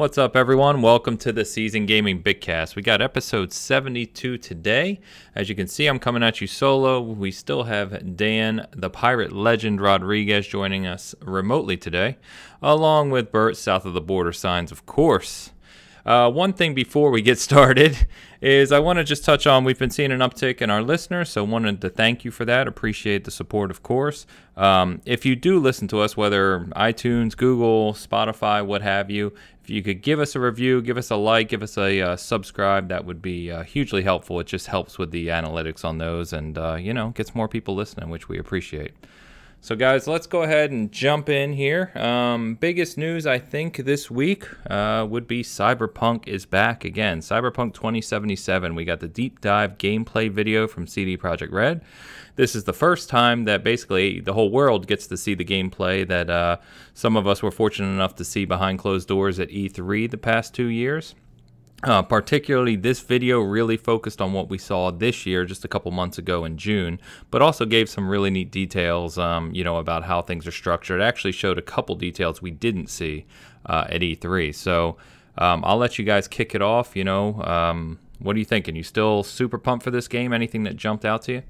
What's up, everyone? Welcome to the Season Gaming Bigcast. We got episode 72 today. As you can see, I'm coming at you solo. We still have Dan, the pirate legend Rodriguez, joining us remotely today, along with Bert, south of the border signs, of course. Uh, one thing before we get started is I want to just touch on we've been seeing an uptick in our listeners, so wanted to thank you for that. Appreciate the support, of course. Um, if you do listen to us, whether iTunes, Google, Spotify, what have you, you could give us a review, give us a like, give us a uh, subscribe, that would be uh, hugely helpful. It just helps with the analytics on those, and uh, you know gets more people listening, which we appreciate. So, guys, let's go ahead and jump in here. Um, biggest news, I think, this week uh, would be Cyberpunk is back again. Cyberpunk 2077. We got the deep dive gameplay video from CD Projekt Red. This is the first time that basically the whole world gets to see the gameplay that uh, some of us were fortunate enough to see behind closed doors at E3 the past two years. Uh, particularly, this video really focused on what we saw this year, just a couple months ago in June, but also gave some really neat details, um, you know, about how things are structured. It actually showed a couple details we didn't see uh, at E3. So um, I'll let you guys kick it off. You know, um, what are you thinking? You still super pumped for this game? Anything that jumped out to you?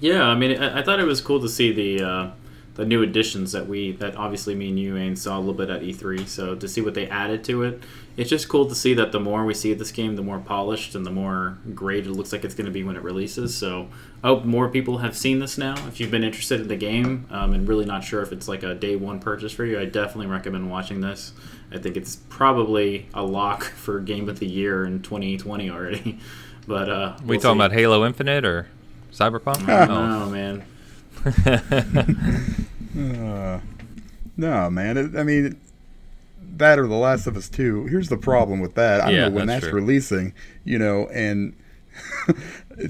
Yeah, I mean, I, I thought it was cool to see the uh, the new additions that we that obviously me and you and saw a little bit at E3. So to see what they added to it, it's just cool to see that the more we see this game, the more polished and the more great it looks like it's going to be when it releases. So I hope more people have seen this now. If you've been interested in the game um, and really not sure if it's like a day one purchase for you, I definitely recommend watching this. I think it's probably a lock for game of the year in 2020 already. But uh, we'll we talking see. about Halo Infinite or Cyberpunk? I don't man. uh, no, man. It, I mean, that or The Last of Us 2. Here's the problem with that. I don't yeah, know when that's, that's releasing, you know, and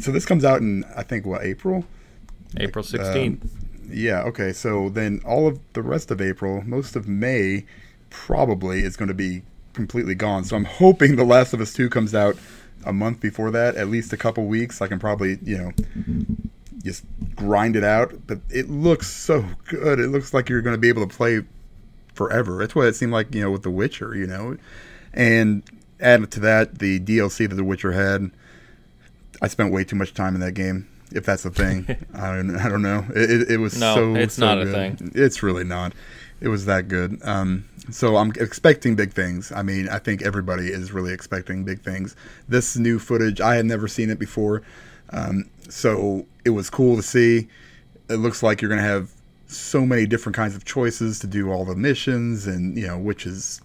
so this comes out in, I think, what, April? April 16th. Uh, yeah, okay. So then all of the rest of April, most of May, probably is going to be completely gone. So I'm hoping The Last of Us 2 comes out a month before that, at least a couple weeks. I can probably, you know, just grind it out. But it looks so good. It looks like you're going to be able to play forever. That's what it seemed like, you know, with The Witcher, you know. And added to that, the DLC that The Witcher had, I spent way too much time in that game. If that's a thing, I don't, I don't know. It, it, it was no, so. it's so not good. a thing. It's really not. It was that good. Um, so I'm expecting big things. I mean, I think everybody is really expecting big things. This new footage, I had never seen it before. Um, so it was cool to see. It looks like you're going to have so many different kinds of choices to do all the missions, and you know, which is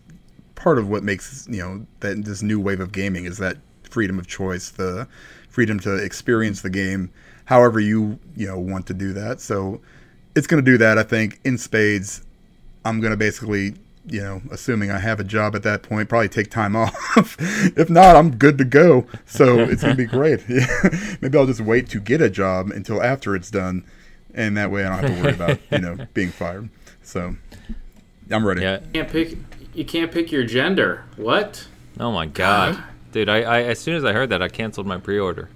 part of what makes you know that this new wave of gaming is that freedom of choice, the freedom to experience the game however you you know want to do that. So it's going to do that, I think, in spades. I'm going to basically you know, assuming I have a job at that point, probably take time off. if not, I'm good to go. So it's gonna be great. Maybe I'll just wait to get a job until after it's done, and that way I don't have to worry about you know being fired. So I'm ready. Yeah. You can't pick. You can't pick your gender. What? Oh my god, dude! I, I as soon as I heard that, I canceled my pre-order.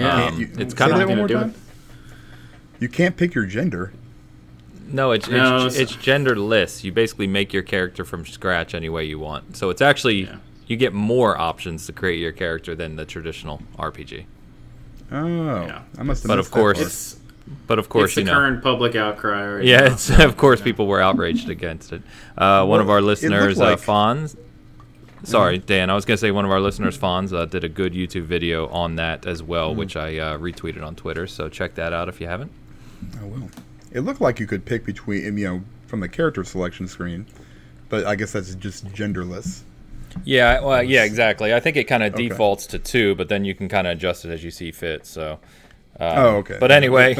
Yeah, um, you, it's kind of one more time. It. You can't pick your gender. No, it's no, it's, it's, genderless. You basically make your character from scratch any way you want. So it's actually yeah. you get more options to create your character than the traditional RPG. Oh, yeah. I must have. But of course, it's, but of course, it's the you know, current public outcry. Right yeah, now, it's, of course, people were outraged against it. Uh, one of our listeners, uh, like, uh, Fonz. Sorry, mm-hmm. Dan. I was gonna say one of our listeners, Fonz, uh, did a good YouTube video on that as well, mm-hmm. which I uh, retweeted on Twitter. So check that out if you haven't. I will. It looked like you could pick between, you know, from the character selection screen, but I guess that's just genderless. Yeah, well, yeah, exactly. I think it kind of okay. defaults to two, but then you can kind of adjust it as you see fit. So. Um, oh, okay. But anyway.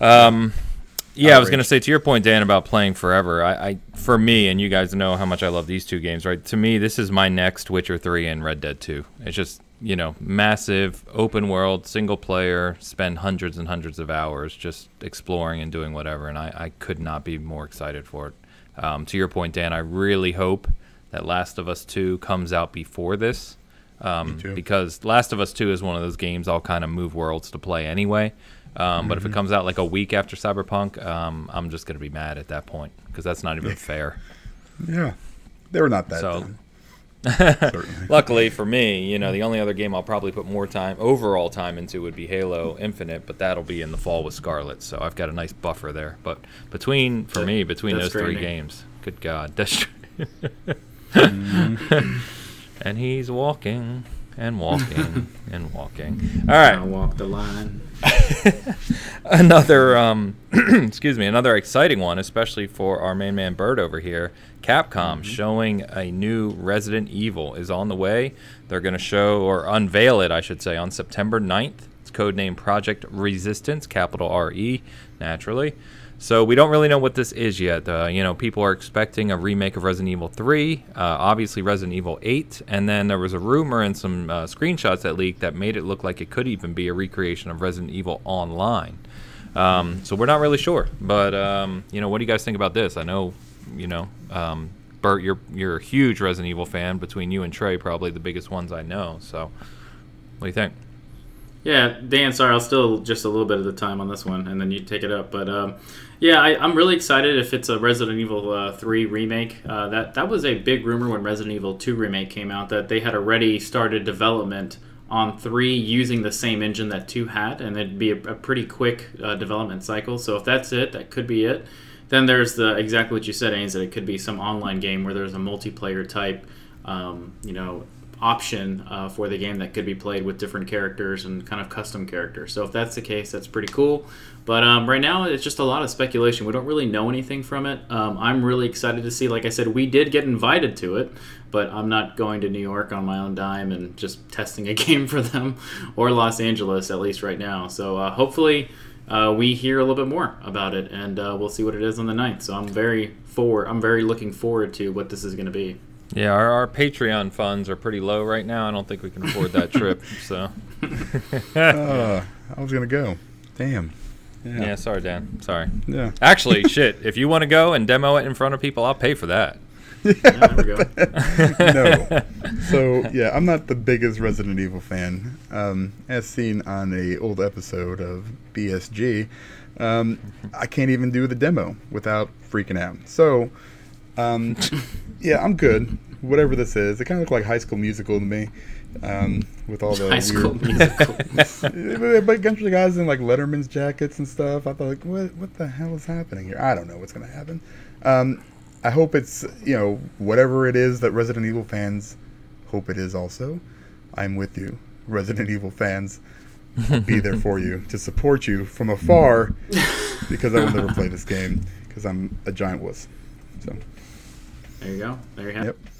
Um, yeah, I was gonna say to your point, Dan, about playing forever. I, I, for me, and you guys know how much I love these two games, right? To me, this is my next Witcher three and Red Dead two. It's just you know, massive open world, single player, spend hundreds and hundreds of hours just exploring and doing whatever. And I, I could not be more excited for it. Um, to your point, Dan, I really hope that Last of Us 2 comes out before this. Um, because Last of Us 2 is one of those games I'll kind of move worlds to play anyway. Um, mm-hmm. But if it mm-hmm. comes out like a week after Cyberpunk, um, I'm just going to be mad at that point because that's not even fair. Yeah. they were not that. So- done. Luckily for me, you know, the only other game I'll probably put more time, overall time into would be Halo Infinite, but that'll be in the fall with Scarlett. So I've got a nice buffer there. But between, for Death- me, between Death those three games, good God, Death Mm-hmm. and he's walking and walking and walking. All right, I right, walk the line. another um, excuse me, another exciting one, especially for our main man Bert over here. Capcom showing a new Resident Evil is on the way. They're going to show or unveil it, I should say, on September 9th. It's codenamed Project Resistance, capital R E, naturally. So we don't really know what this is yet. Uh, you know, people are expecting a remake of Resident Evil 3, uh, obviously Resident Evil 8, and then there was a rumor and some uh, screenshots that leaked that made it look like it could even be a recreation of Resident Evil Online. Um, so we're not really sure, but um, you know, what do you guys think about this? I know, you know, um, Bert, you're you're a huge Resident Evil fan. Between you and Trey, probably the biggest ones I know. So, what do you think? Yeah, Dan, sorry, I'll still just a little bit of the time on this one, and then you take it up. But um, yeah, I, I'm really excited if it's a Resident Evil uh, 3 remake. Uh, that that was a big rumor when Resident Evil 2 remake came out that they had already started development on 3 using the same engine that 2 had, and it'd be a, a pretty quick uh, development cycle. So if that's it, that could be it. Then there's the exactly what you said, Ains, that it could be some online game where there's a multiplayer type, um, you know, option uh, for the game that could be played with different characters and kind of custom characters. So if that's the case, that's pretty cool. But um, right now, it's just a lot of speculation. We don't really know anything from it. Um, I'm really excited to see. Like I said, we did get invited to it, but I'm not going to New York on my own dime and just testing a game for them, or Los Angeles at least right now. So uh, hopefully. Uh, we hear a little bit more about it, and uh, we'll see what it is on the 9th. So I'm very forward. I'm very looking forward to what this is going to be. Yeah, our, our Patreon funds are pretty low right now. I don't think we can afford that trip. So, Uh, I was gonna go. Damn. yeah, sorry, Dan. Sorry. Yeah. Actually, shit. If you want to go and demo it in front of people, I'll pay for that. Yeah, there we go. no. So yeah, I'm not the biggest Resident Evil fan. Um, as seen on a old episode of BSG, um, I can't even do the demo without freaking out. So, um, yeah, I'm good. Whatever this is, it kind of looked like High School Musical to me, um, with all the High School weird. Musical. but a bunch of guys in like Letterman's jackets and stuff. I thought, like, what, what the hell is happening here? I don't know what's gonna happen. Um, I hope it's you know whatever it is that Resident Evil fans hope it is. Also, I'm with you, Resident Evil fans. I'll be there for you to support you from afar because I will never play this game because I'm a giant wuss. So There you go. There you have yep. it.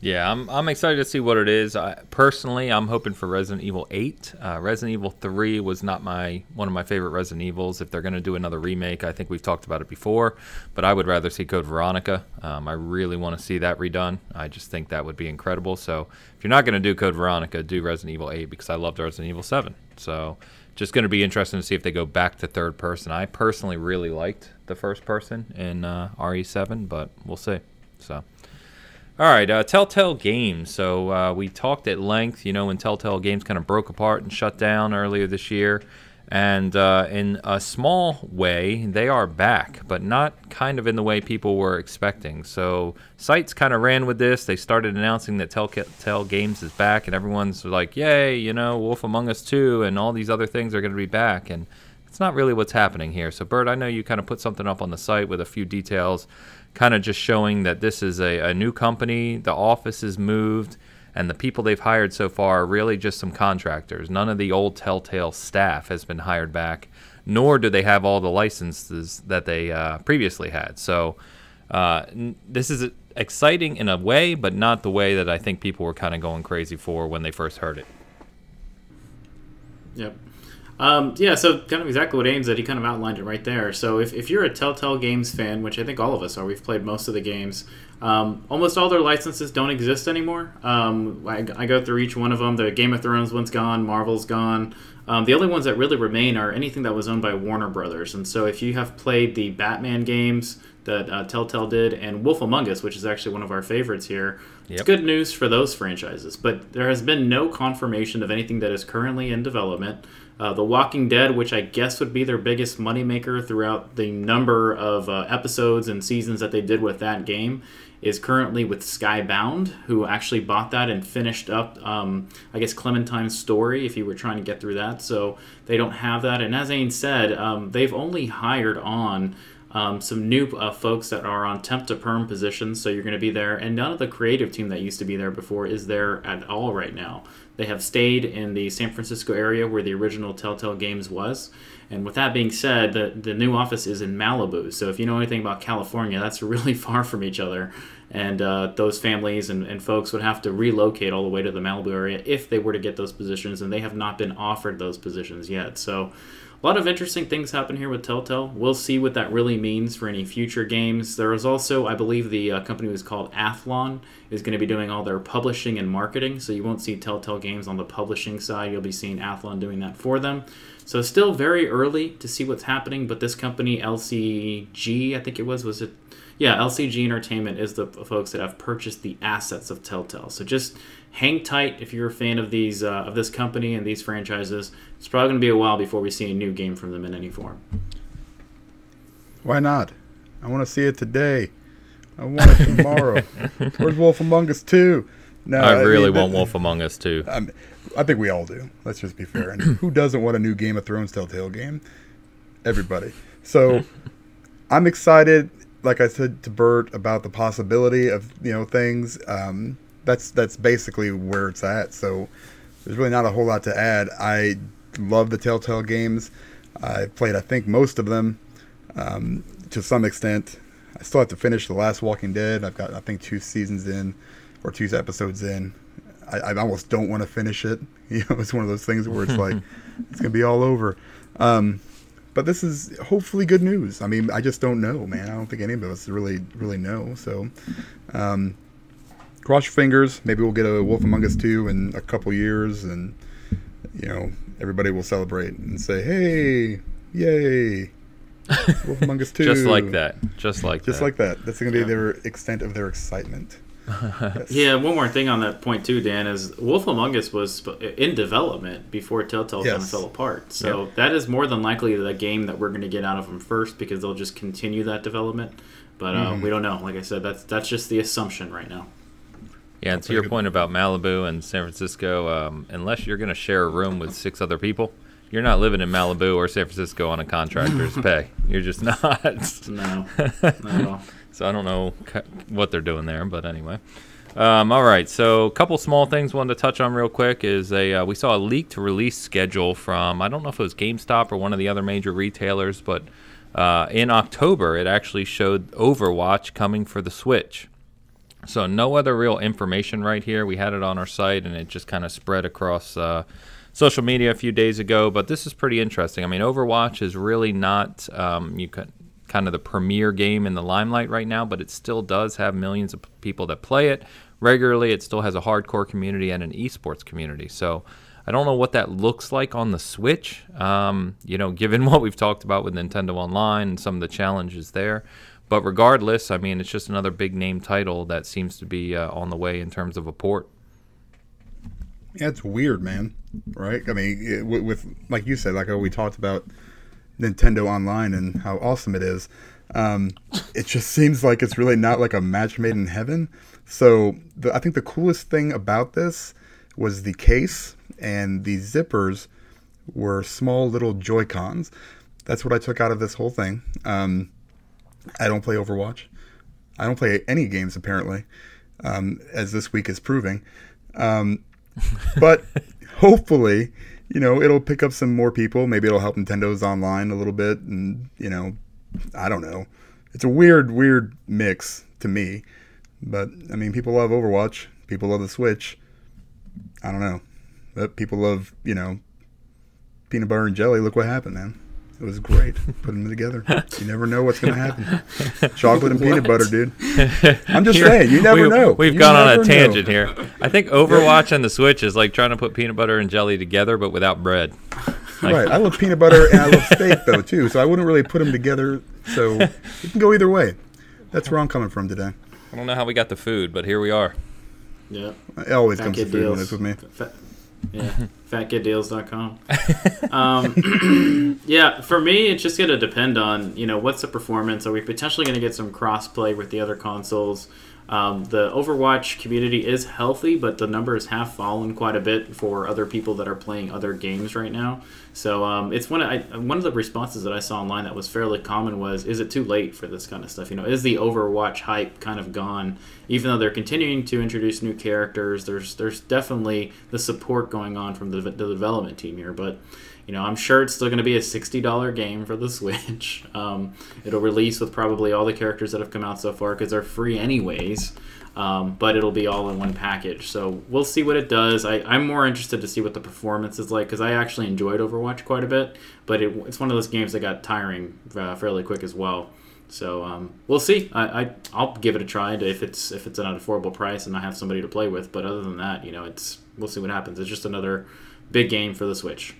Yeah, I'm, I'm excited to see what it is. I, personally, I'm hoping for Resident Evil 8. Uh, Resident Evil 3 was not my one of my favorite Resident Evils. If they're going to do another remake, I think we've talked about it before, but I would rather see Code Veronica. Um, I really want to see that redone. I just think that would be incredible. So if you're not going to do Code Veronica, do Resident Evil 8 because I loved Resident Evil 7. So just going to be interesting to see if they go back to third person. I personally really liked the first person in uh, RE7, but we'll see. So. All right, uh, Telltale Games. So uh, we talked at length, you know, when Telltale Games kind of broke apart and shut down earlier this year. And uh, in a small way, they are back, but not kind of in the way people were expecting. So sites kind of ran with this. They started announcing that Telltale Games is back, and everyone's like, yay, you know, Wolf Among Us 2 and all these other things are going to be back. And it's not really what's happening here. So, Bert, I know you kind of put something up on the site with a few details kind of just showing that this is a, a new company, the office is moved, and the people they've hired so far are really just some contractors. None of the old Telltale staff has been hired back, nor do they have all the licenses that they uh, previously had. So uh, this is exciting in a way, but not the way that I think people were kind of going crazy for when they first heard it. Yep. Um, yeah, so kind of exactly what Ames said. He kind of outlined it right there. So if, if you're a Telltale Games fan, which I think all of us are, we've played most of the games. Um, almost all their licenses don't exist anymore. Um, I, I go through each one of them. The Game of Thrones one's gone. Marvel's gone. Um, the only ones that really remain are anything that was owned by Warner Brothers. And so if you have played the Batman games that uh, Telltale did and Wolf Among Us, which is actually one of our favorites here, it's good news for those franchises. But there has been no confirmation of anything that is currently in development. Uh, the Walking Dead, which I guess would be their biggest moneymaker throughout the number of uh, episodes and seasons that they did with that game, is currently with Skybound, who actually bought that and finished up, um, I guess, Clementine's story if you were trying to get through that. So they don't have that. And as Ain said, um, they've only hired on um, some new uh, folks that are on temp to perm positions, so you're going to be there. And none of the creative team that used to be there before is there at all right now. They have stayed in the San Francisco area where the original Telltale Games was. And with that being said, the, the new office is in Malibu. So if you know anything about California, that's really far from each other. And uh, those families and, and folks would have to relocate all the way to the Malibu area if they were to get those positions. And they have not been offered those positions yet. So a lot of interesting things happen here with Telltale. We'll see what that really means for any future games. There is also, I believe, the uh, company was called Athlon is going to be doing all their publishing and marketing. So you won't see Telltale games on the publishing side. You'll be seeing Athlon doing that for them. So still very early to see what's happening. But this company, LCG, I think it was, was it? Yeah, LCG Entertainment is the folks that have purchased the assets of Telltale. So just hang tight if you're a fan of these uh, of this company and these franchises. It's probably going to be a while before we see a new game from them in any form. Why not? I want to see it today. I want it tomorrow. Where's Wolf Among Us 2? No, I really I mean, want Wolf Among Us 2. Um, I think we all do. Let's just be fair. And who doesn't want a new Game of Thrones Telltale game? Everybody. So I'm excited, like I said to Bert, about the possibility of you know things. Um, that's that's basically where it's at. So there's really not a whole lot to add. I love the Telltale games. I played, I think, most of them um, to some extent. I still have to finish the last Walking Dead. I've got, I think, two seasons in or two episodes in. I, I almost don't want to finish it. You know, it's one of those things where it's like it's gonna be all over. Um, but this is hopefully good news. I mean, I just don't know, man. I don't think any of us really, really know. So, um, cross your fingers. Maybe we'll get a Wolf Among Us 2 in a couple years, and you know everybody will celebrate and say, "Hey, yay!" Wolf Among Us 2. Just like that. Just like Just that. like that. That's going to be yeah. their extent of their excitement. Yes. Yeah, one more thing on that point too, Dan is Wolf Among Us was in development before Telltale yes. kind of fell apart. So yep. that is more than likely the game that we're going to get out of them first because they'll just continue that development. But uh, mm-hmm. we don't know. Like I said, that's that's just the assumption right now. Yeah, and to your point about Malibu and San Francisco, um, unless you're going to share a room with six other people, you're not living in Malibu or San Francisco on a contractor's pay. You're just not. no, not at all. So I don't know what they're doing there, but anyway. Um, all right, so a couple small things wanted to touch on real quick is a uh, we saw a leaked release schedule from I don't know if it was GameStop or one of the other major retailers, but uh, in October it actually showed Overwatch coming for the Switch. So no other real information right here. We had it on our site, and it just kind of spread across uh, social media a few days ago. But this is pretty interesting. I mean, Overwatch is really not um, you can kind of the premier game in the limelight right now, but it still does have millions of people that play it regularly. It still has a hardcore community and an esports community. So. I don't know what that looks like on the Switch. Um, you know, given what we've talked about with Nintendo Online and some of the challenges there, but regardless, I mean, it's just another big name title that seems to be uh, on the way in terms of a port. Yeah, it's weird, man. Right? I mean, it, with, with, like you said, like we talked about Nintendo Online and how awesome it is. Um, it just seems like it's really not like a match made in heaven. So the, I think the coolest thing about this was the case and the zippers were small little Joy Cons. That's what I took out of this whole thing. Um, I don't play Overwatch. I don't play any games apparently, um, as this week is proving. Um, but hopefully, you know, it'll pick up some more people. Maybe it'll help Nintendo's online a little bit, and you know, I don't know. It's a weird, weird mix to me. But I mean, people love Overwatch. People love the Switch. I don't know. But people love, you know, peanut butter and jelly. Look what happened, man. It was great putting them together. You never know what's going to happen. Chocolate and peanut butter, dude. I'm just saying, you never we, know. We've you gone on a tangent know. here. I think Overwatch and the Switch is like trying to put peanut butter and jelly together, but without bread. Like, right. I love peanut butter and I love steak though too, so I wouldn't really put them together. So you can go either way. That's where I'm coming from today. I don't know how we got the food, but here we are. Yeah. It always Fat comes to food deals. when it's with me. Yeah, fatgooddeals.com. um, yeah, for me, it's just going to depend on, you know, what's the performance? Are we potentially going to get some cross play with the other consoles? Um, the Overwatch community is healthy, but the numbers have fallen quite a bit for other people that are playing other games right now. So um, it's one of I, one of the responses that I saw online that was fairly common was, "Is it too late for this kind of stuff? You know, is the Overwatch hype kind of gone? Even though they're continuing to introduce new characters, there's there's definitely the support going on from the, the development team here, but." You know, I'm sure it's still going to be a $60 game for the Switch. Um, it'll release with probably all the characters that have come out so far because they're free anyways. Um, but it'll be all in one package. So we'll see what it does. I, am more interested to see what the performance is like because I actually enjoyed Overwatch quite a bit, but it, it's one of those games that got tiring uh, fairly quick as well. So um, we'll see. I, I will give it a try if it's if it's at an affordable price and I have somebody to play with. But other than that, you know, it's we'll see what happens. It's just another big game for the Switch.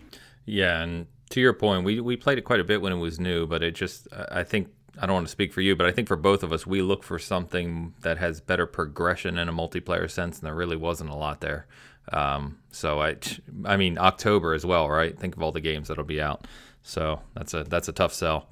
Yeah, and to your point, we we played it quite a bit when it was new, but it just I think I don't want to speak for you, but I think for both of us, we look for something that has better progression in a multiplayer sense, and there really wasn't a lot there. Um, so I, I mean October as well, right? Think of all the games that'll be out. So that's a that's a tough sell.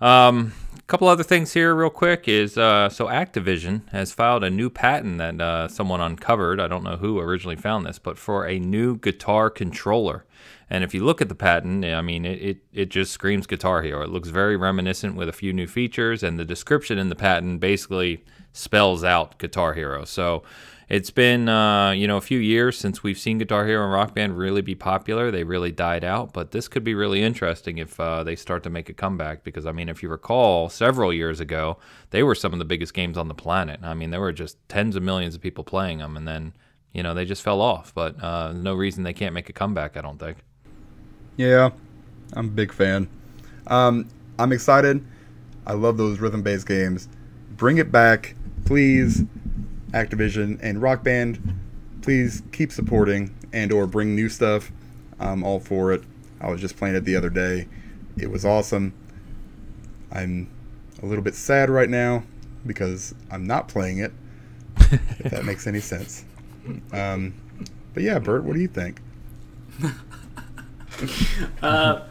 Um, a couple other things here, real quick, is uh, so Activision has filed a new patent that uh, someone uncovered. I don't know who originally found this, but for a new guitar controller. And if you look at the patent, I mean, it, it, it just screams Guitar Hero. It looks very reminiscent with a few new features, and the description in the patent basically spells out Guitar Hero. So it's been, uh, you know, a few years since we've seen Guitar Hero and Rock Band really be popular. They really died out, but this could be really interesting if uh, they start to make a comeback. Because, I mean, if you recall, several years ago, they were some of the biggest games on the planet. I mean, there were just tens of millions of people playing them, and then, you know, they just fell off. But uh, no reason they can't make a comeback, I don't think. Yeah, I'm a big fan. Um, I'm excited. I love those rhythm based games. Bring it back, please. Activision and Rock Band, please keep supporting and or bring new stuff. I'm all for it. I was just playing it the other day. It was awesome. I'm a little bit sad right now because I'm not playing it. if that makes any sense. Um, but yeah, Bert, what do you think? uh,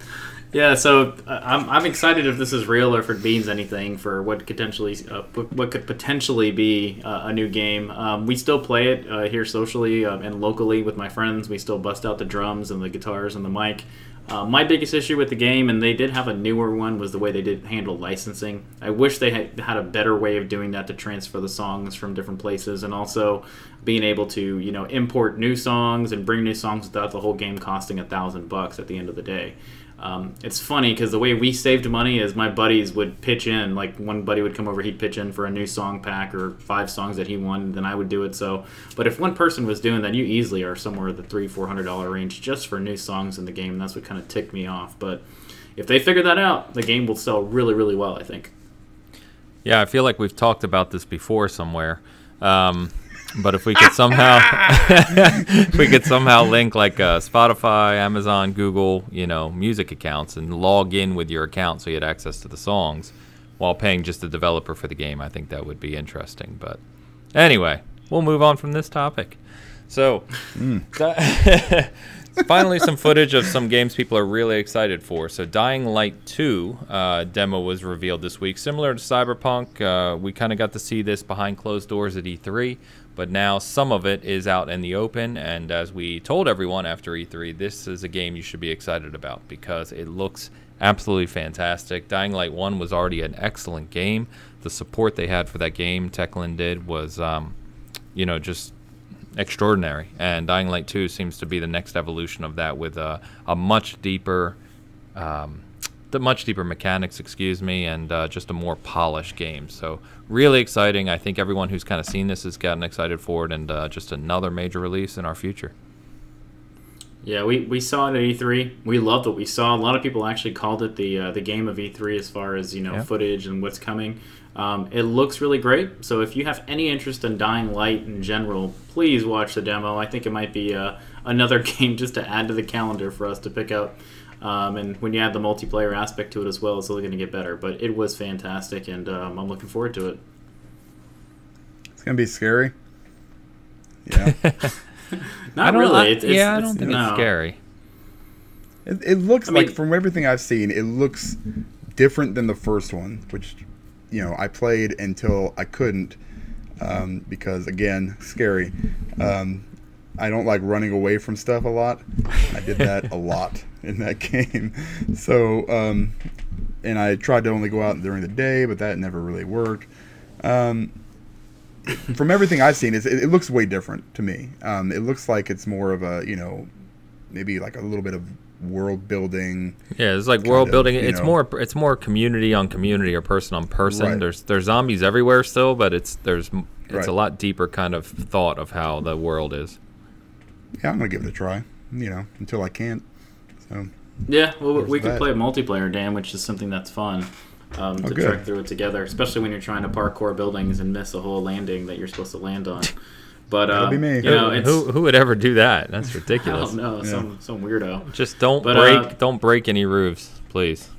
yeah, so uh, I'm, I'm excited if this is real or if it means anything for what potentially uh, what could potentially be uh, a new game. Um, we still play it uh, here socially um, and locally with my friends. We still bust out the drums and the guitars and the mic. Uh, my biggest issue with the game, and they did have a newer one, was the way they did handle licensing. I wish they had had a better way of doing that to transfer the songs from different places, and also being able to you know import new songs and bring new songs without the whole game costing a thousand bucks at the end of the day. Um, it's funny because the way we saved money is my buddies would pitch in. Like one buddy would come over, he'd pitch in for a new song pack or five songs that he won, then I would do it. So, but if one person was doing that, you easily are somewhere the three, four hundred dollar range just for new songs in the game. That's what kind of ticked me off. But if they figure that out, the game will sell really, really well. I think. Yeah, I feel like we've talked about this before somewhere. Um, but if we could somehow, if we could somehow link like uh, Spotify, Amazon, Google, you know, music accounts, and log in with your account so you had access to the songs, while paying just the developer for the game, I think that would be interesting. But anyway, we'll move on from this topic. So, mm. finally, some footage of some games people are really excited for. So, Dying Light 2 uh, demo was revealed this week. Similar to Cyberpunk, uh, we kind of got to see this behind closed doors at E3. But now some of it is out in the open, and as we told everyone after E3, this is a game you should be excited about because it looks absolutely fantastic. Dying Light 1 was already an excellent game. The support they had for that game, Techland did, was, um, you know, just extraordinary. And Dying Light 2 seems to be the next evolution of that with a, a much deeper. Um, the much deeper mechanics, excuse me, and uh, just a more polished game. So really exciting. I think everyone who's kind of seen this has gotten excited for it, and uh, just another major release in our future. Yeah, we, we saw it at E3. We loved what we saw. A lot of people actually called it the uh, the game of E3 as far as you know yeah. footage and what's coming. Um, it looks really great. So if you have any interest in Dying Light in general, please watch the demo. I think it might be uh, another game just to add to the calendar for us to pick up um, and when you add the multiplayer aspect to it as well, it's only going to get better. But it was fantastic, and um, I'm looking forward to it. It's going to be scary. Yeah. Not really. I, it's, yeah, it's, I don't think no. it's scary. It, it looks I like, mean, from everything I've seen, it looks different than the first one, which, you know, I played until I couldn't. um, because again, scary. Um, I don't like running away from stuff a lot. I did that a lot in that game. So, um, and I tried to only go out during the day, but that never really worked. Um, from everything I've seen, it, it looks way different to me. Um, it looks like it's more of a, you know, maybe like a little bit of world building. Yeah, it's like world of, building. It's know. more it's more community on community or person on person. Right. There's there's zombies everywhere still, but it's there's it's right. a lot deeper kind of thought of how the world is. Yeah, I'm gonna give it a try. You know, until I can't. So. Yeah, well, we could play multiplayer, Dan, which is something that's fun um, oh, to trek through it together, especially when you're trying to parkour buildings and miss a whole landing that you're supposed to land on. But uh, be me. You know, who who would ever do that? That's ridiculous. I don't know, yeah. some some weirdo. Just don't but, break uh, don't break any roofs, please.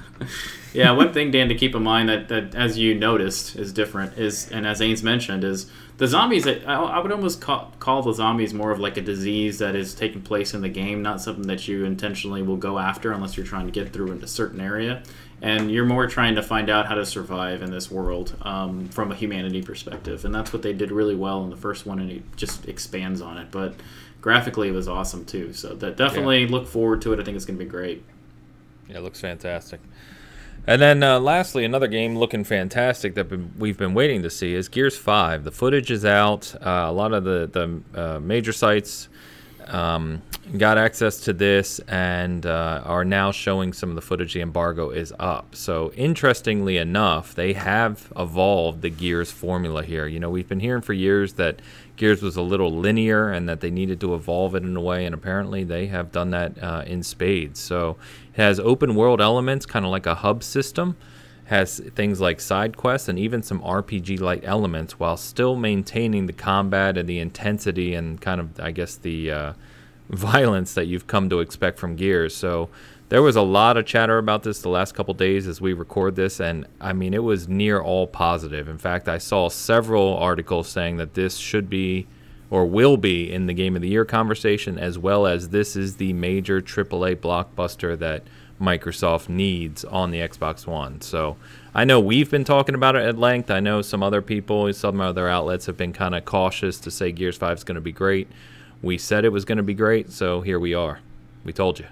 yeah, one thing, Dan, to keep in mind that, that as you noticed is different is, and as Ains mentioned, is the zombies. I, I would almost call, call the zombies more of like a disease that is taking place in the game, not something that you intentionally will go after unless you're trying to get through in a certain area. And you're more trying to find out how to survive in this world um, from a humanity perspective. And that's what they did really well in the first one and it just expands on it. But graphically it was awesome too. So that definitely yeah. look forward to it. I think it's going to be great. Yeah it looks fantastic and then uh, lastly, another game looking fantastic that we've been waiting to see is Gears 5. The footage is out. Uh, a lot of the, the uh, major sites um, got access to this and uh, are now showing some of the footage. The embargo is up. So, interestingly enough, they have evolved the Gears formula here. You know, we've been hearing for years that Gears was a little linear and that they needed to evolve it in a way, and apparently they have done that uh, in spades. So, it has open world elements, kind of like a hub system has things like side quests and even some RPG like elements while still maintaining the combat and the intensity and kind of, I guess, the uh, violence that you've come to expect from Gears. So there was a lot of chatter about this the last couple days as we record this, and I mean, it was near all positive. In fact, I saw several articles saying that this should be or will be in the Game of the Year conversation, as well as this is the major AAA blockbuster that Microsoft needs on the Xbox One. So I know we've been talking about it at length. I know some other people, some other outlets have been kind of cautious to say Gears 5 is going to be great. We said it was going to be great, so here we are. We told you.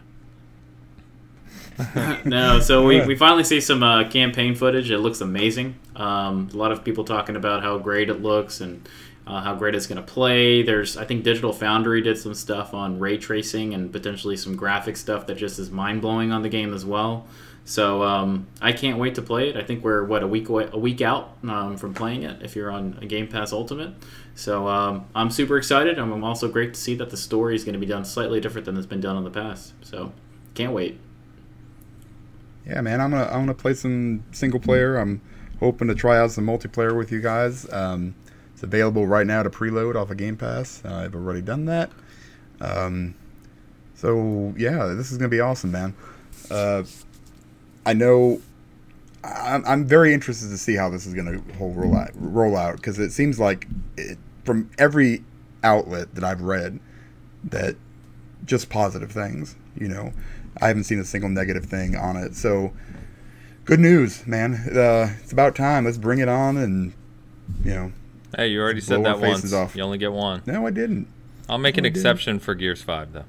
no, so we, we finally see some uh, campaign footage. It looks amazing. Um, a lot of people talking about how great it looks and uh, how great it's going to play. There's, I think, Digital Foundry did some stuff on ray tracing and potentially some graphic stuff that just is mind blowing on the game as well. So um, I can't wait to play it. I think we're what a week away, a week out um, from playing it if you're on a Game Pass Ultimate. So um, I'm super excited. I'm also great to see that the story is going to be done slightly different than it's been done in the past. So can't wait. Yeah, man, I'm gonna I'm gonna play some single player. I'm hoping to try out some multiplayer with you guys. Um, it's available right now to preload off of Game Pass. Uh, I've already done that. Um, so yeah, this is gonna be awesome, man. Uh, I know. I'm, I'm very interested to see how this is gonna whole roll out roll out because it seems like it, from every outlet that I've read that just positive things. You know, I haven't seen a single negative thing on it. So good news, man. Uh, it's about time. Let's bring it on and you know Hey, you already said that once. Off. You only get one. No, I didn't. I'll make no, an exception didn't. for Gears Five, though.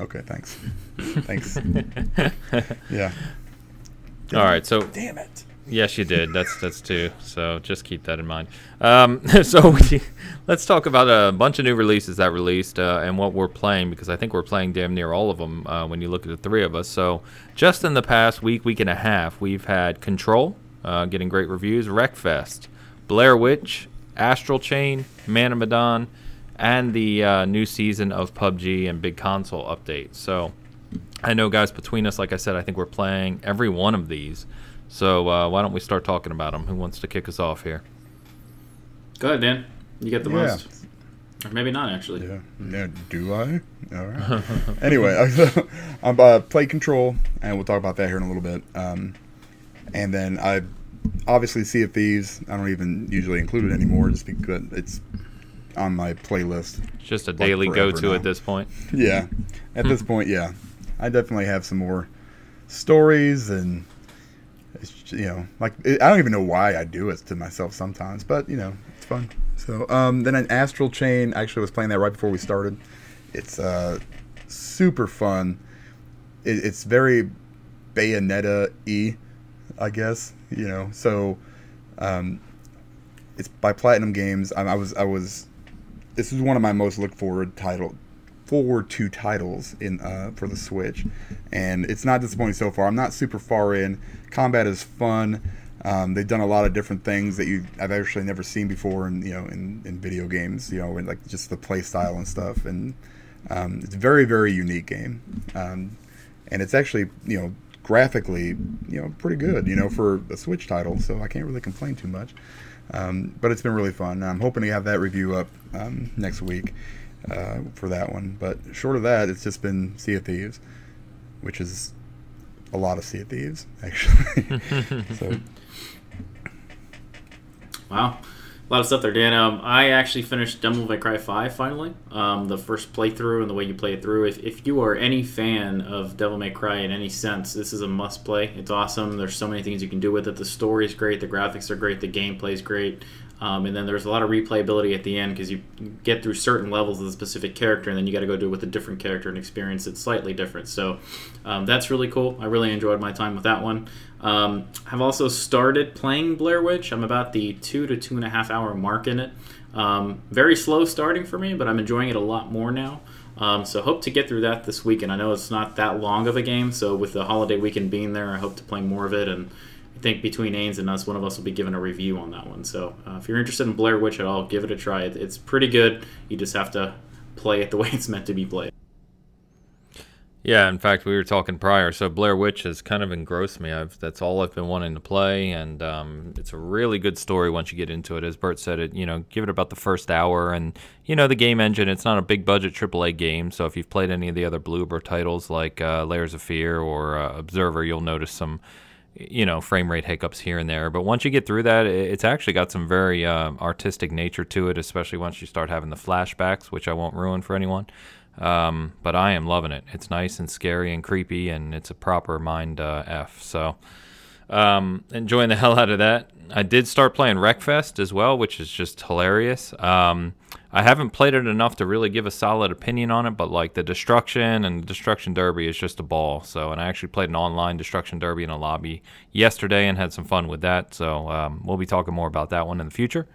Okay, thanks. thanks. yeah. All right, so damn it. Yes, you did. That's that's two. So just keep that in mind. Um, so we, let's talk about a bunch of new releases that released uh, and what we're playing because I think we're playing damn near all of them uh, when you look at the three of us. So just in the past week, week and a half, we've had Control uh, getting great reviews, Wreckfest, Blair Witch, Astral Chain, Man of Medan, and the uh, new season of PUBG and big console update. So I know, guys, between us, like I said, I think we're playing every one of these. So uh, why don't we start talking about them? Who wants to kick us off here? Go ahead, Dan. You get the yeah. most. Or maybe not, actually. Yeah. yeah. Do I? All right. anyway, I'm uh, play control, and we'll talk about that here in a little bit. Um, and then I obviously Sea of Thieves. I don't even usually include it anymore, just because it's on my playlist. Just a daily go-to at this point. Yeah, at this point, yeah, I definitely have some more stories and it's, you know, like I don't even know why I do it to myself sometimes, but you know, it's fun. So um, then an Astral Chain. Actually, was playing that right before we started. It's uh, super fun. It, it's very Bayonetta e, I guess. You know, so um, it's by Platinum Games. I, I was I was. This is one of my most looked forward title forward to titles in uh, for the Switch, and it's not disappointing so far. I'm not super far in. Combat is fun. Um, they've done a lot of different things that you I've actually never seen before, in you know, in, in video games. You know, in like just the play style and stuff, and um, it's a very very unique game, um, and it's actually you know graphically you know pretty good. You know, for a Switch title, so I can't really complain too much. Um, but it's been really fun. I'm hoping to have that review up um, next week uh, for that one. But short of that, it's just been Sea of Thieves, which is a lot of Sea of Thieves actually. so. Wow. A lot of stuff there, Dan. Um, I actually finished Devil May Cry 5 finally. Um, the first playthrough and the way you play it through. If, if you are any fan of Devil May Cry in any sense, this is a must play. It's awesome. There's so many things you can do with it. The story is great. The graphics are great. The gameplay is great. Um, and then there's a lot of replayability at the end because you get through certain levels of the specific character, and then you got to go do it with a different character and experience it slightly different. So um, that's really cool. I really enjoyed my time with that one. Um, I've also started playing Blair Witch. I'm about the two to two and a half hour mark in it. Um, very slow starting for me, but I'm enjoying it a lot more now. Um, so hope to get through that this weekend. I know it's not that long of a game, so with the holiday weekend being there, I hope to play more of it and I think between Ains and us, one of us will be giving a review on that one. So uh, if you're interested in Blair Witch at all, give it a try. It's pretty good. You just have to play it the way it's meant to be played. Yeah, in fact, we were talking prior. So Blair Witch has kind of engrossed me. I've that's all I've been wanting to play, and um, it's a really good story once you get into it. As Bert said, it you know give it about the first hour, and you know the game engine. It's not a big budget AAA game, so if you've played any of the other Bloober titles like uh, Layers of Fear or uh, Observer, you'll notice some you know frame rate hiccups here and there but once you get through that it's actually got some very uh, artistic nature to it especially once you start having the flashbacks which i won't ruin for anyone um, but i am loving it it's nice and scary and creepy and it's a proper mind uh, f so um, enjoying the hell out of that i did start playing wreckfest as well which is just hilarious um, I haven't played it enough to really give a solid opinion on it, but like the Destruction and the Destruction Derby is just a ball. So, and I actually played an online Destruction Derby in a lobby yesterday and had some fun with that. So, um, we'll be talking more about that one in the future.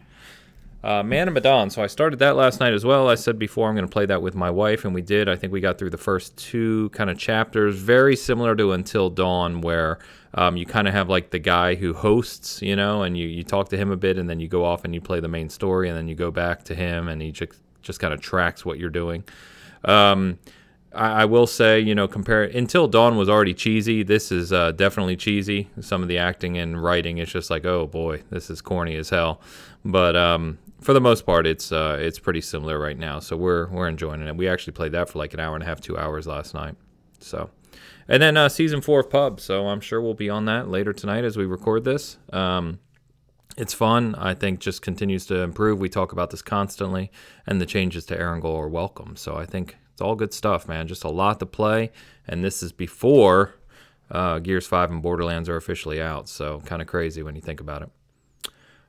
Uh, Man of Medan. So I started that last night as well. I said before I'm going to play that with my wife, and we did. I think we got through the first two kind of chapters, very similar to Until Dawn, where um, you kind of have like the guy who hosts, you know, and you, you talk to him a bit, and then you go off and you play the main story, and then you go back to him, and he just, just kind of tracks what you're doing. Um, I, I, will say, you know, compare Until Dawn was already cheesy. This is uh, definitely cheesy. Some of the acting and writing is just like, oh boy, this is corny as hell. But um, for the most part, it's uh, it's pretty similar right now. So we're we're enjoying it. We actually played that for like an hour and a half, two hours last night. So, and then uh, season four of Pub. So I'm sure we'll be on that later tonight as we record this. Um, it's fun. I think just continues to improve. We talk about this constantly, and the changes to Erangel are welcome. So I think it's all good stuff, man. Just a lot to play, and this is before uh, Gears Five and Borderlands are officially out. So kind of crazy when you think about it.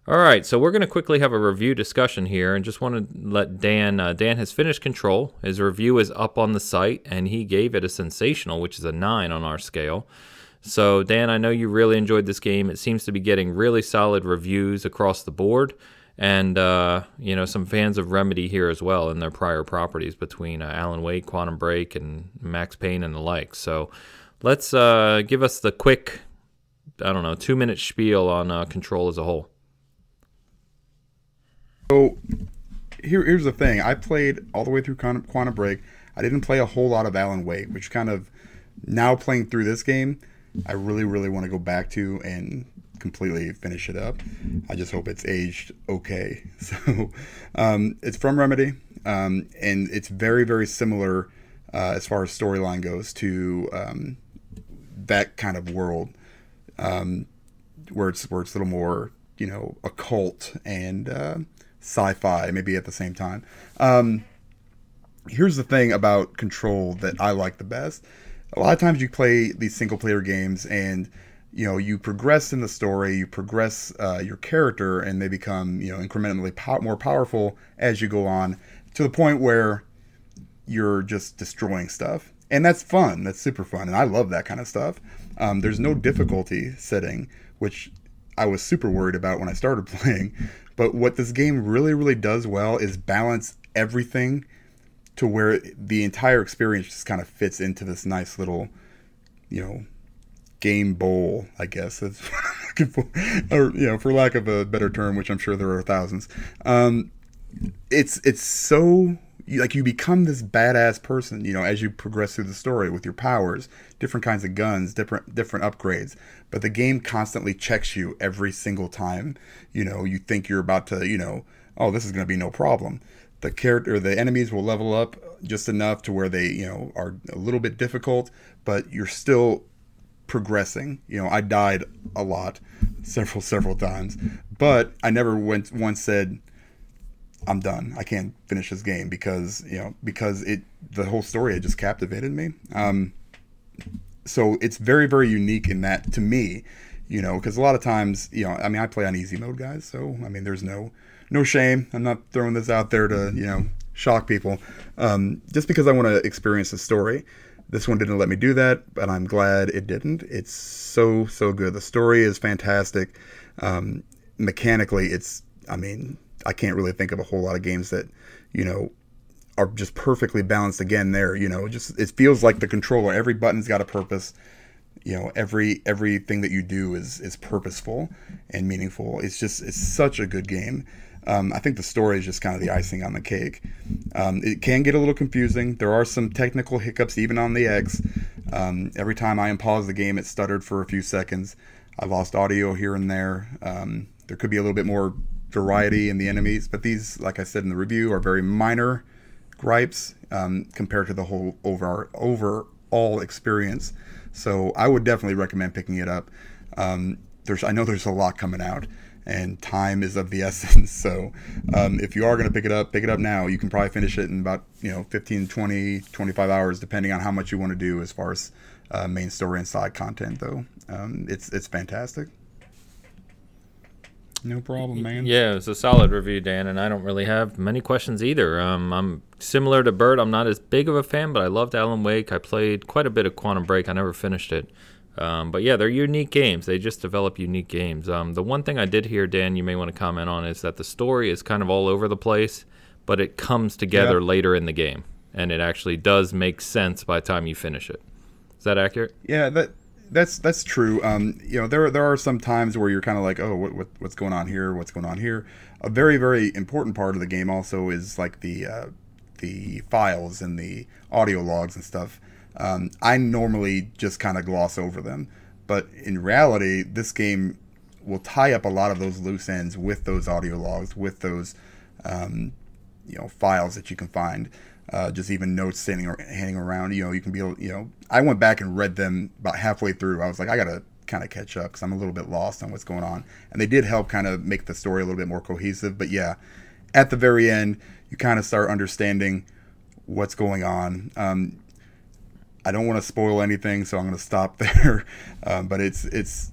All right, so we're going to quickly have a review discussion here, and just want to let Dan. Uh, Dan has finished Control. His review is up on the site, and he gave it a sensational, which is a nine on our scale. So, Dan, I know you really enjoyed this game. It seems to be getting really solid reviews across the board, and uh, you know some fans of Remedy here as well in their prior properties between uh, Alan Wake, Quantum Break, and Max Payne and the like. So, let's uh, give us the quick, I don't know, two minute spiel on uh, Control as a whole. So here, here's the thing. I played all the way through Quantum Break. I didn't play a whole lot of Alan Wake, which kind of now playing through this game, I really, really want to go back to and completely finish it up. I just hope it's aged okay. So um, it's from Remedy, um, and it's very, very similar uh, as far as storyline goes to um, that kind of world, um, where it's where it's a little more, you know, occult and uh, sci-fi maybe at the same time. Um, here's the thing about Control that I like the best. A lot of times you play these single player games and you know you progress in the story you progress uh, your character and they become you know incrementally pow- more powerful as you go on to the point where you're just destroying stuff and that's fun that's super fun and i love that kind of stuff um, there's no difficulty setting which i was super worried about when i started playing but what this game really really does well is balance everything to where the entire experience just kind of fits into this nice little you know game bowl, I guess. That's what I'm looking for, or you know, for lack of a better term, which I'm sure there are thousands. Um, it's it's so like you become this badass person, you know, as you progress through the story with your powers, different kinds of guns, different different upgrades. But the game constantly checks you every single time. You know, you think you're about to, you know, oh, this is going to be no problem. The character, the enemies will level up just enough to where they, you know, are a little bit difficult, but you're still progressing. You know, I died a lot, several several times, but I never went once said I'm done. I can't finish this game because you know because it the whole story had just captivated me. Um, so it's very very unique in that to me, you know, because a lot of times you know I mean I play on easy mode, guys. So I mean there's no no shame. I'm not throwing this out there to you know shock people. Um, just because I want to experience the story. This one didn't let me do that, but I'm glad it didn't. It's so so good. The story is fantastic. Um, mechanically, it's I mean I can't really think of a whole lot of games that you know are just perfectly balanced again there you know just it feels like the controller every button's got a purpose you know every everything that you do is is purposeful and meaningful it's just it's such a good game um, I think the story is just kind of the icing on the cake. Um, it can get a little confusing. There are some technical hiccups even on the X. Um, every time I unpause the game, it stuttered for a few seconds. I lost audio here and there. Um, there could be a little bit more variety in the enemies, but these, like I said in the review, are very minor gripes um, compared to the whole over overall experience. So I would definitely recommend picking it up. Um, there's I know there's a lot coming out and time is of the essence. So um, if you are going to pick it up, pick it up now. You can probably finish it in about you know 15, 20, 25 hours, depending on how much you want to do as far as uh, main story and side content. Though um, it's it's fantastic. No problem, man. Yeah, it's a solid review, Dan, and I don't really have many questions either. Um, I'm similar to Bert. I'm not as big of a fan, but I loved Alan Wake. I played quite a bit of Quantum Break. I never finished it. Um, but yeah, they're unique games. They just develop unique games. Um, the one thing I did hear, Dan, you may want to comment on is that the story is kind of all over the place, but it comes together yeah. later in the game, and it actually does make sense by the time you finish it. Is that accurate? Yeah, that that's that's true. Um, you know, there there are some times where you're kind of like, oh, what, what, what's going on here? What's going on here? A very very important part of the game also is like the uh, the files and the audio logs and stuff um, I normally just kind of gloss over them, but in reality, this game will tie up a lot of those loose ends with those audio logs, with those um, you know files that you can find. Uh, just even notes standing or hanging around. You know, you can be able. You know, I went back and read them about halfway through. I was like, I gotta kind of catch up because I'm a little bit lost on what's going on. And they did help kind of make the story a little bit more cohesive. But yeah, at the very end, you kind of start understanding what's going on. Um, I don't want to spoil anything, so I'm going to stop there. Um, but it's it's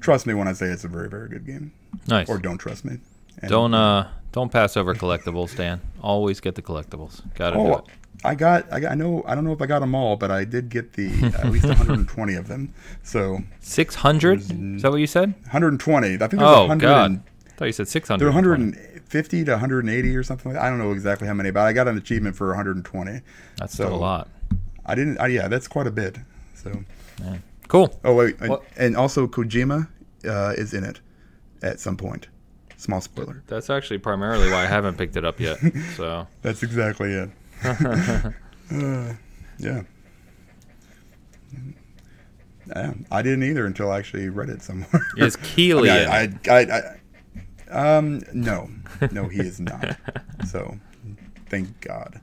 trust me when I say it's a very very good game. Nice. Or don't trust me. And, don't uh don't pass over collectibles, Dan. Always get the collectibles. Got to oh, do it. I got, I got, I know, I don't know if I got them all, but I did get the at least 120 of them. So 600? Is that what you said? 120. I think there's oh 100 god, and, I thought you said 600. They're 150 to 180 or something. Like I don't know exactly how many, but I got an achievement for 120. That's so, a lot. I didn't. I, yeah, that's quite a bit. So cool. Oh wait, and, and, also Kojima uh, is in it at some point. Small spoiler. That's actually primarily why I haven't picked it up yet. So that's exactly it. uh, yeah. Yeah, I didn't either until I actually read it somewhere. Is Keighley? I, mean, I, I, I, um, no, no, he is not. so, thank God.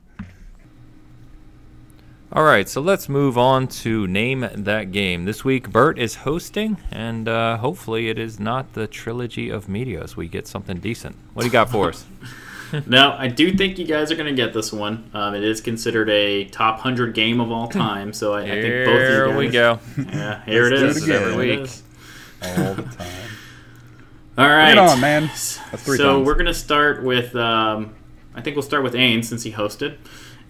All right, so let's move on to name that game. This week, Bert is hosting, and uh, hopefully, it is not the trilogy of Meteos. We get something decent. What do you got for us? now, I do think you guys are going to get this one. Um, it is considered a top hundred game of all time, so I, I think both of you Here we go. Yeah, here it is. It every week. all the time. All right. Bring it on, man. Three so times. we're gonna start with. Um, I think we'll start with Ain since he hosted,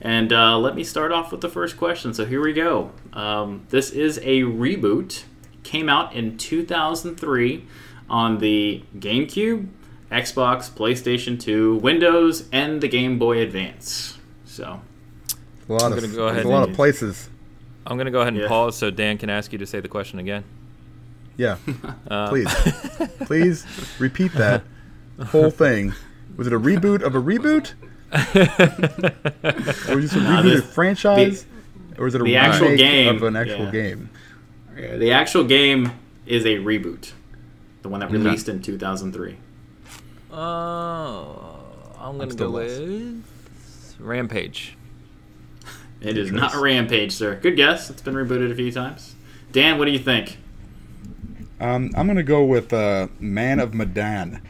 and uh, let me start off with the first question. So here we go. Um, this is a reboot. Came out in 2003 on the GameCube, Xbox, PlayStation 2, Windows, and the Game Boy Advance. So a lot I'm of, gonna go ahead a lot and- of places. I'm gonna go ahead and Yeah. pause so Dan can ask you to say the question again. Yeah, Uh, please, please repeat that whole thing. Was it a reboot of a reboot, or was it a Nah, rebooted this- franchise, or was it a the actual game, of an actual yeah. game? the actual game is a reboot, the one that released in 2003. Oh, I'm gonna still go lost. with Rampage. It is not. Rampage, sir. Good guess. It's been rebooted a few times. Dan, what do you think? Um, I'm gonna go with uh, Man of Medan.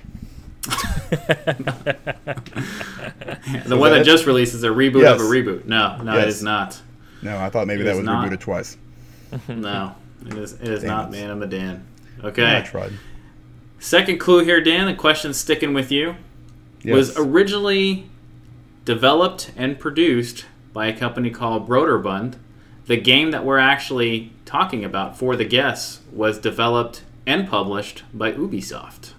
The one that that just released is a reboot Yes. of a reboot. No, no, it Yes. is not. No, I thought maybe It that was not. rebooted twice. No, it is. It is Damn not it. Man of Medan. Yeah, Okay. I tried. Second clue here, Dan. The question sticking with you. Was originally developed and produced by a company called Broderbund. The game that we're actually talking about for the guess was developed and published by Ubisoft.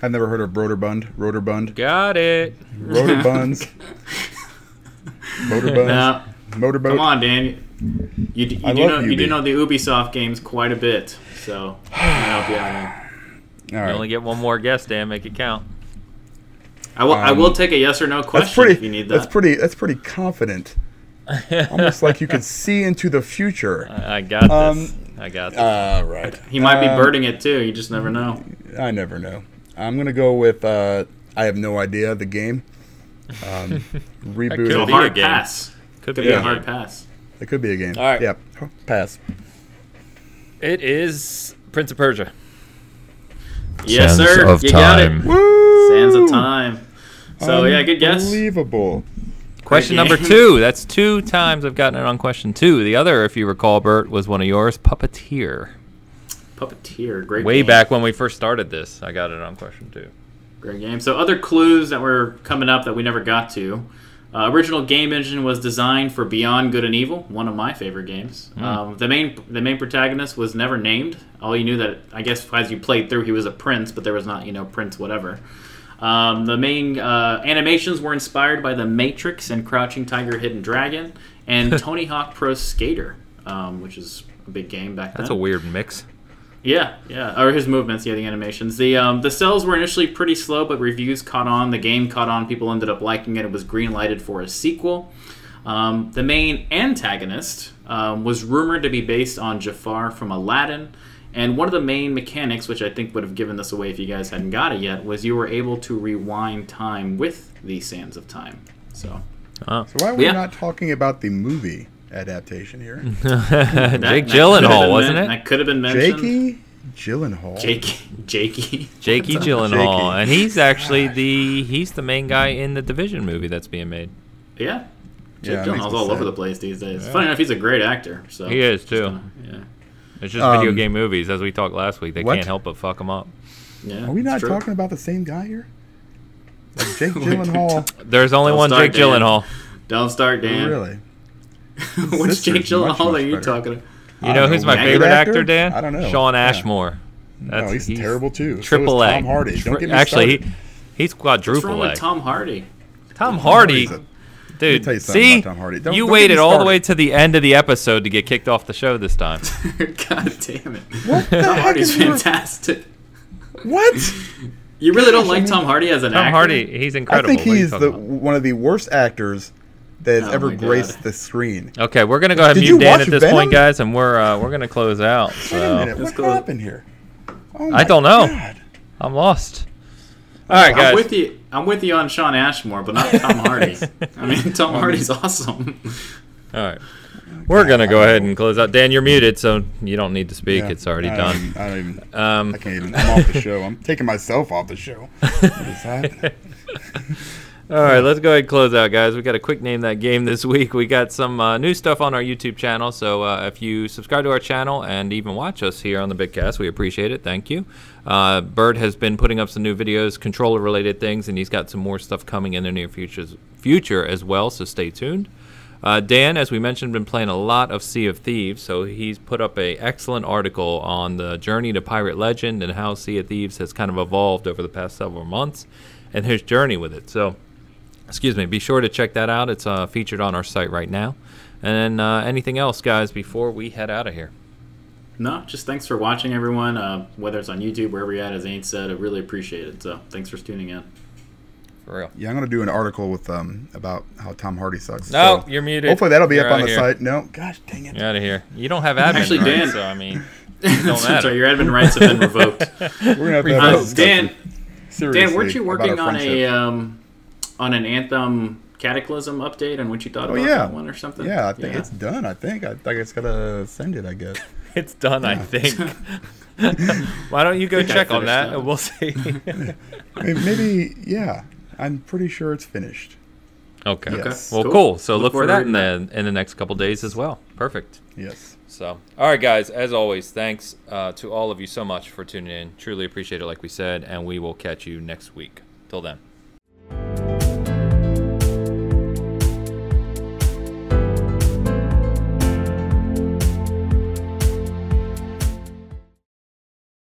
I've never heard of Broderbund. Broderbund. Got it. Rotorbuns. Motorbuns. Now, Motorboat. come on, Dan. You, you, I do love know you do know the Ubisoft games quite a bit, so I help you out. here. All You only get one more guess, Dan. Make it count. I will. I Um, will take a yes or no question That's pretty. if you need that. That's pretty. That's pretty confident. Almost like you could see into the future. I I got Um, this. I got this. Uh, right. He might be Um, birding it too. You just never know. I never know. I'm gonna go with. Uh, I have no idea the game. Um, reboot. could So a be hard a game. pass. Could Could be be a a hard pass. It could be a game. All right. Yeah. Pass. It is Prince of Persia. Yes, Sands sir. of you got it. Woo! Sands of time. So yeah, good guess. Unbelievable. Question number two. That's two times I've gotten it on question two. The other, if you recall, Bert, was one of yours, Puppeteer. Puppeteer, great. Way game. back when we first started this, I got it on question two. Great game. So other clues that were coming up that we never got to. Uh, original game engine was designed for Beyond Good and Evil, one of my favorite games. Um, the main the main protagonist was never named. All you knew that I guess as you played through, he was a prince, but there was not you know prince whatever. Um, the main uh, animations were inspired by The Matrix and Crouching Tiger, Hidden Dragon, and Tony Hawk Pro Skater, um, which is a big game back then. That's a weird mix. Yeah, yeah, or his movements, yeah, the animations. The um, the sales were initially pretty slow, but reviews caught on. The game caught on. People ended up liking it. It was green lighted for a sequel. Um, the main antagonist um, was rumored to be based on Jafar from Aladdin, and one of the main mechanics, which I think would have given this away if you guys hadn't got it yet, was you were able to rewind time with the Sands of Time. So Oh. So why are we Yeah. not talking about the movie adaptation here? Jake that- that could have Gyllenhaal, wasn't men- it? That could have been mentioned. Jakey Gyllenhaal. Jake, Jakey, Jakey Gyllenhaal, Jakey. and he's actually the he's the main guy in the Division movie that's being made. Yeah. Jake Yeah, Gyllenhaal's all sad. over the place these days. Funny enough, he's a great actor. So He is, just, too. uh, yeah, It's just video Um, game movies, as we talked last week. They what? can't help but fuck them up. yeah. Are we not true. talking about the same guy here? Like Jake Wait, Gyllenhaal. There's only Don't one Jake Dan. Gyllenhaal. Don't start, Dan. Really? Which Sister's Jake Gyllenhaal much are you better. talking about? You I know who's know. my Good favorite actor, actor? Dan? I don't know. Shawn Yeah. Ashmore. no, he's, terrible too. So is Triple A. Tom Hardy. Don't get me Actually, started. he, he's What's quadruple wrong A. with Tom Hardy? Tom Hardy, Hardy's dude. tell you something see, about Tom Hardy. Don't- you don't get waited all the way to the end of the episode to get kicked off the show this time. God damn it! What the Tom heck Hardy's is fantastic. What? You really don't Gosh, I like mean- Tom Hardy as an Tom actor? Tom Hardy, he's incredible. I think What are you he's the about? one of the worst actors that has Oh ever my God. graced the screen. Okay, we're gonna go ahead and mute Dan at this Venom? point, guys, and we're uh, we're gonna close out. Wait a So minute. What go. happened here? Oh I don't know. God. I'm lost. All right, guys. I'm with you. I'm with you on Shawn Ashmore, but not Tom Hardy. I mean, Tom Hardy's awesome. All right. We're gonna go ahead and close out. Dan, you're muted, so you don't need to speak. Yeah, it's already I done. don't even- I don't even. Um, I can't even. I'm off the show. I'm taking myself off the show. All right, let's go ahead and close out, guys. We got a quick name that game this week. We got some uh, new stuff on our YouTube channel. So uh, if you subscribe to our channel and even watch us here on the Bigcast, we appreciate it. Thank you. Uh, Bert has been putting up some new videos, controller related things, and he's got some more stuff coming in the near future, future as well. So stay tuned. Uh, Dan, as we mentioned, been playing a lot of Sea of Thieves, so he's put up an excellent article on the journey to Pirate Legend and how Sea of Thieves has kind of evolved over the past several months, and his journey with it. So excuse me be sure to check that out it's uh, featured on our site right now and uh, anything else guys before we head out of here No, just thanks for watching, everyone. Uh, whether it's on YouTube, wherever you're at, as Ain't said, I really appreciate it. So thanks for tuning in. for real Yeah, I'm gonna do an article with um about how Tom Hardy sucks. no So you're muted hopefully that'll be You're up on the here. site. No, gosh dang it. you're out of here you don't have admin Actually, rights, Dan- so i mean don't Sorry, matter your admin rights have been revoked. We're gonna have to have Uh, Dan, discussion, seriously, Dan, weren't you working on a um, on an Anthem Cataclysm update and what you thought Oh about yeah, that one or something? Yeah, I think it's done. I think I, I just gotta send it. I guess. it's done i think why don't you go check on that that and we'll see Maybe, maybe yeah. I'm pretty sure it's finished. okay Yes. well cool, Cool. so Look look, for that in reading the in the next couple days as well perfect Yes. So, all right, guys, as always, thanks uh, to all of you so much for tuning in. Truly appreciate it, like we said, and we will catch you next week. Till then.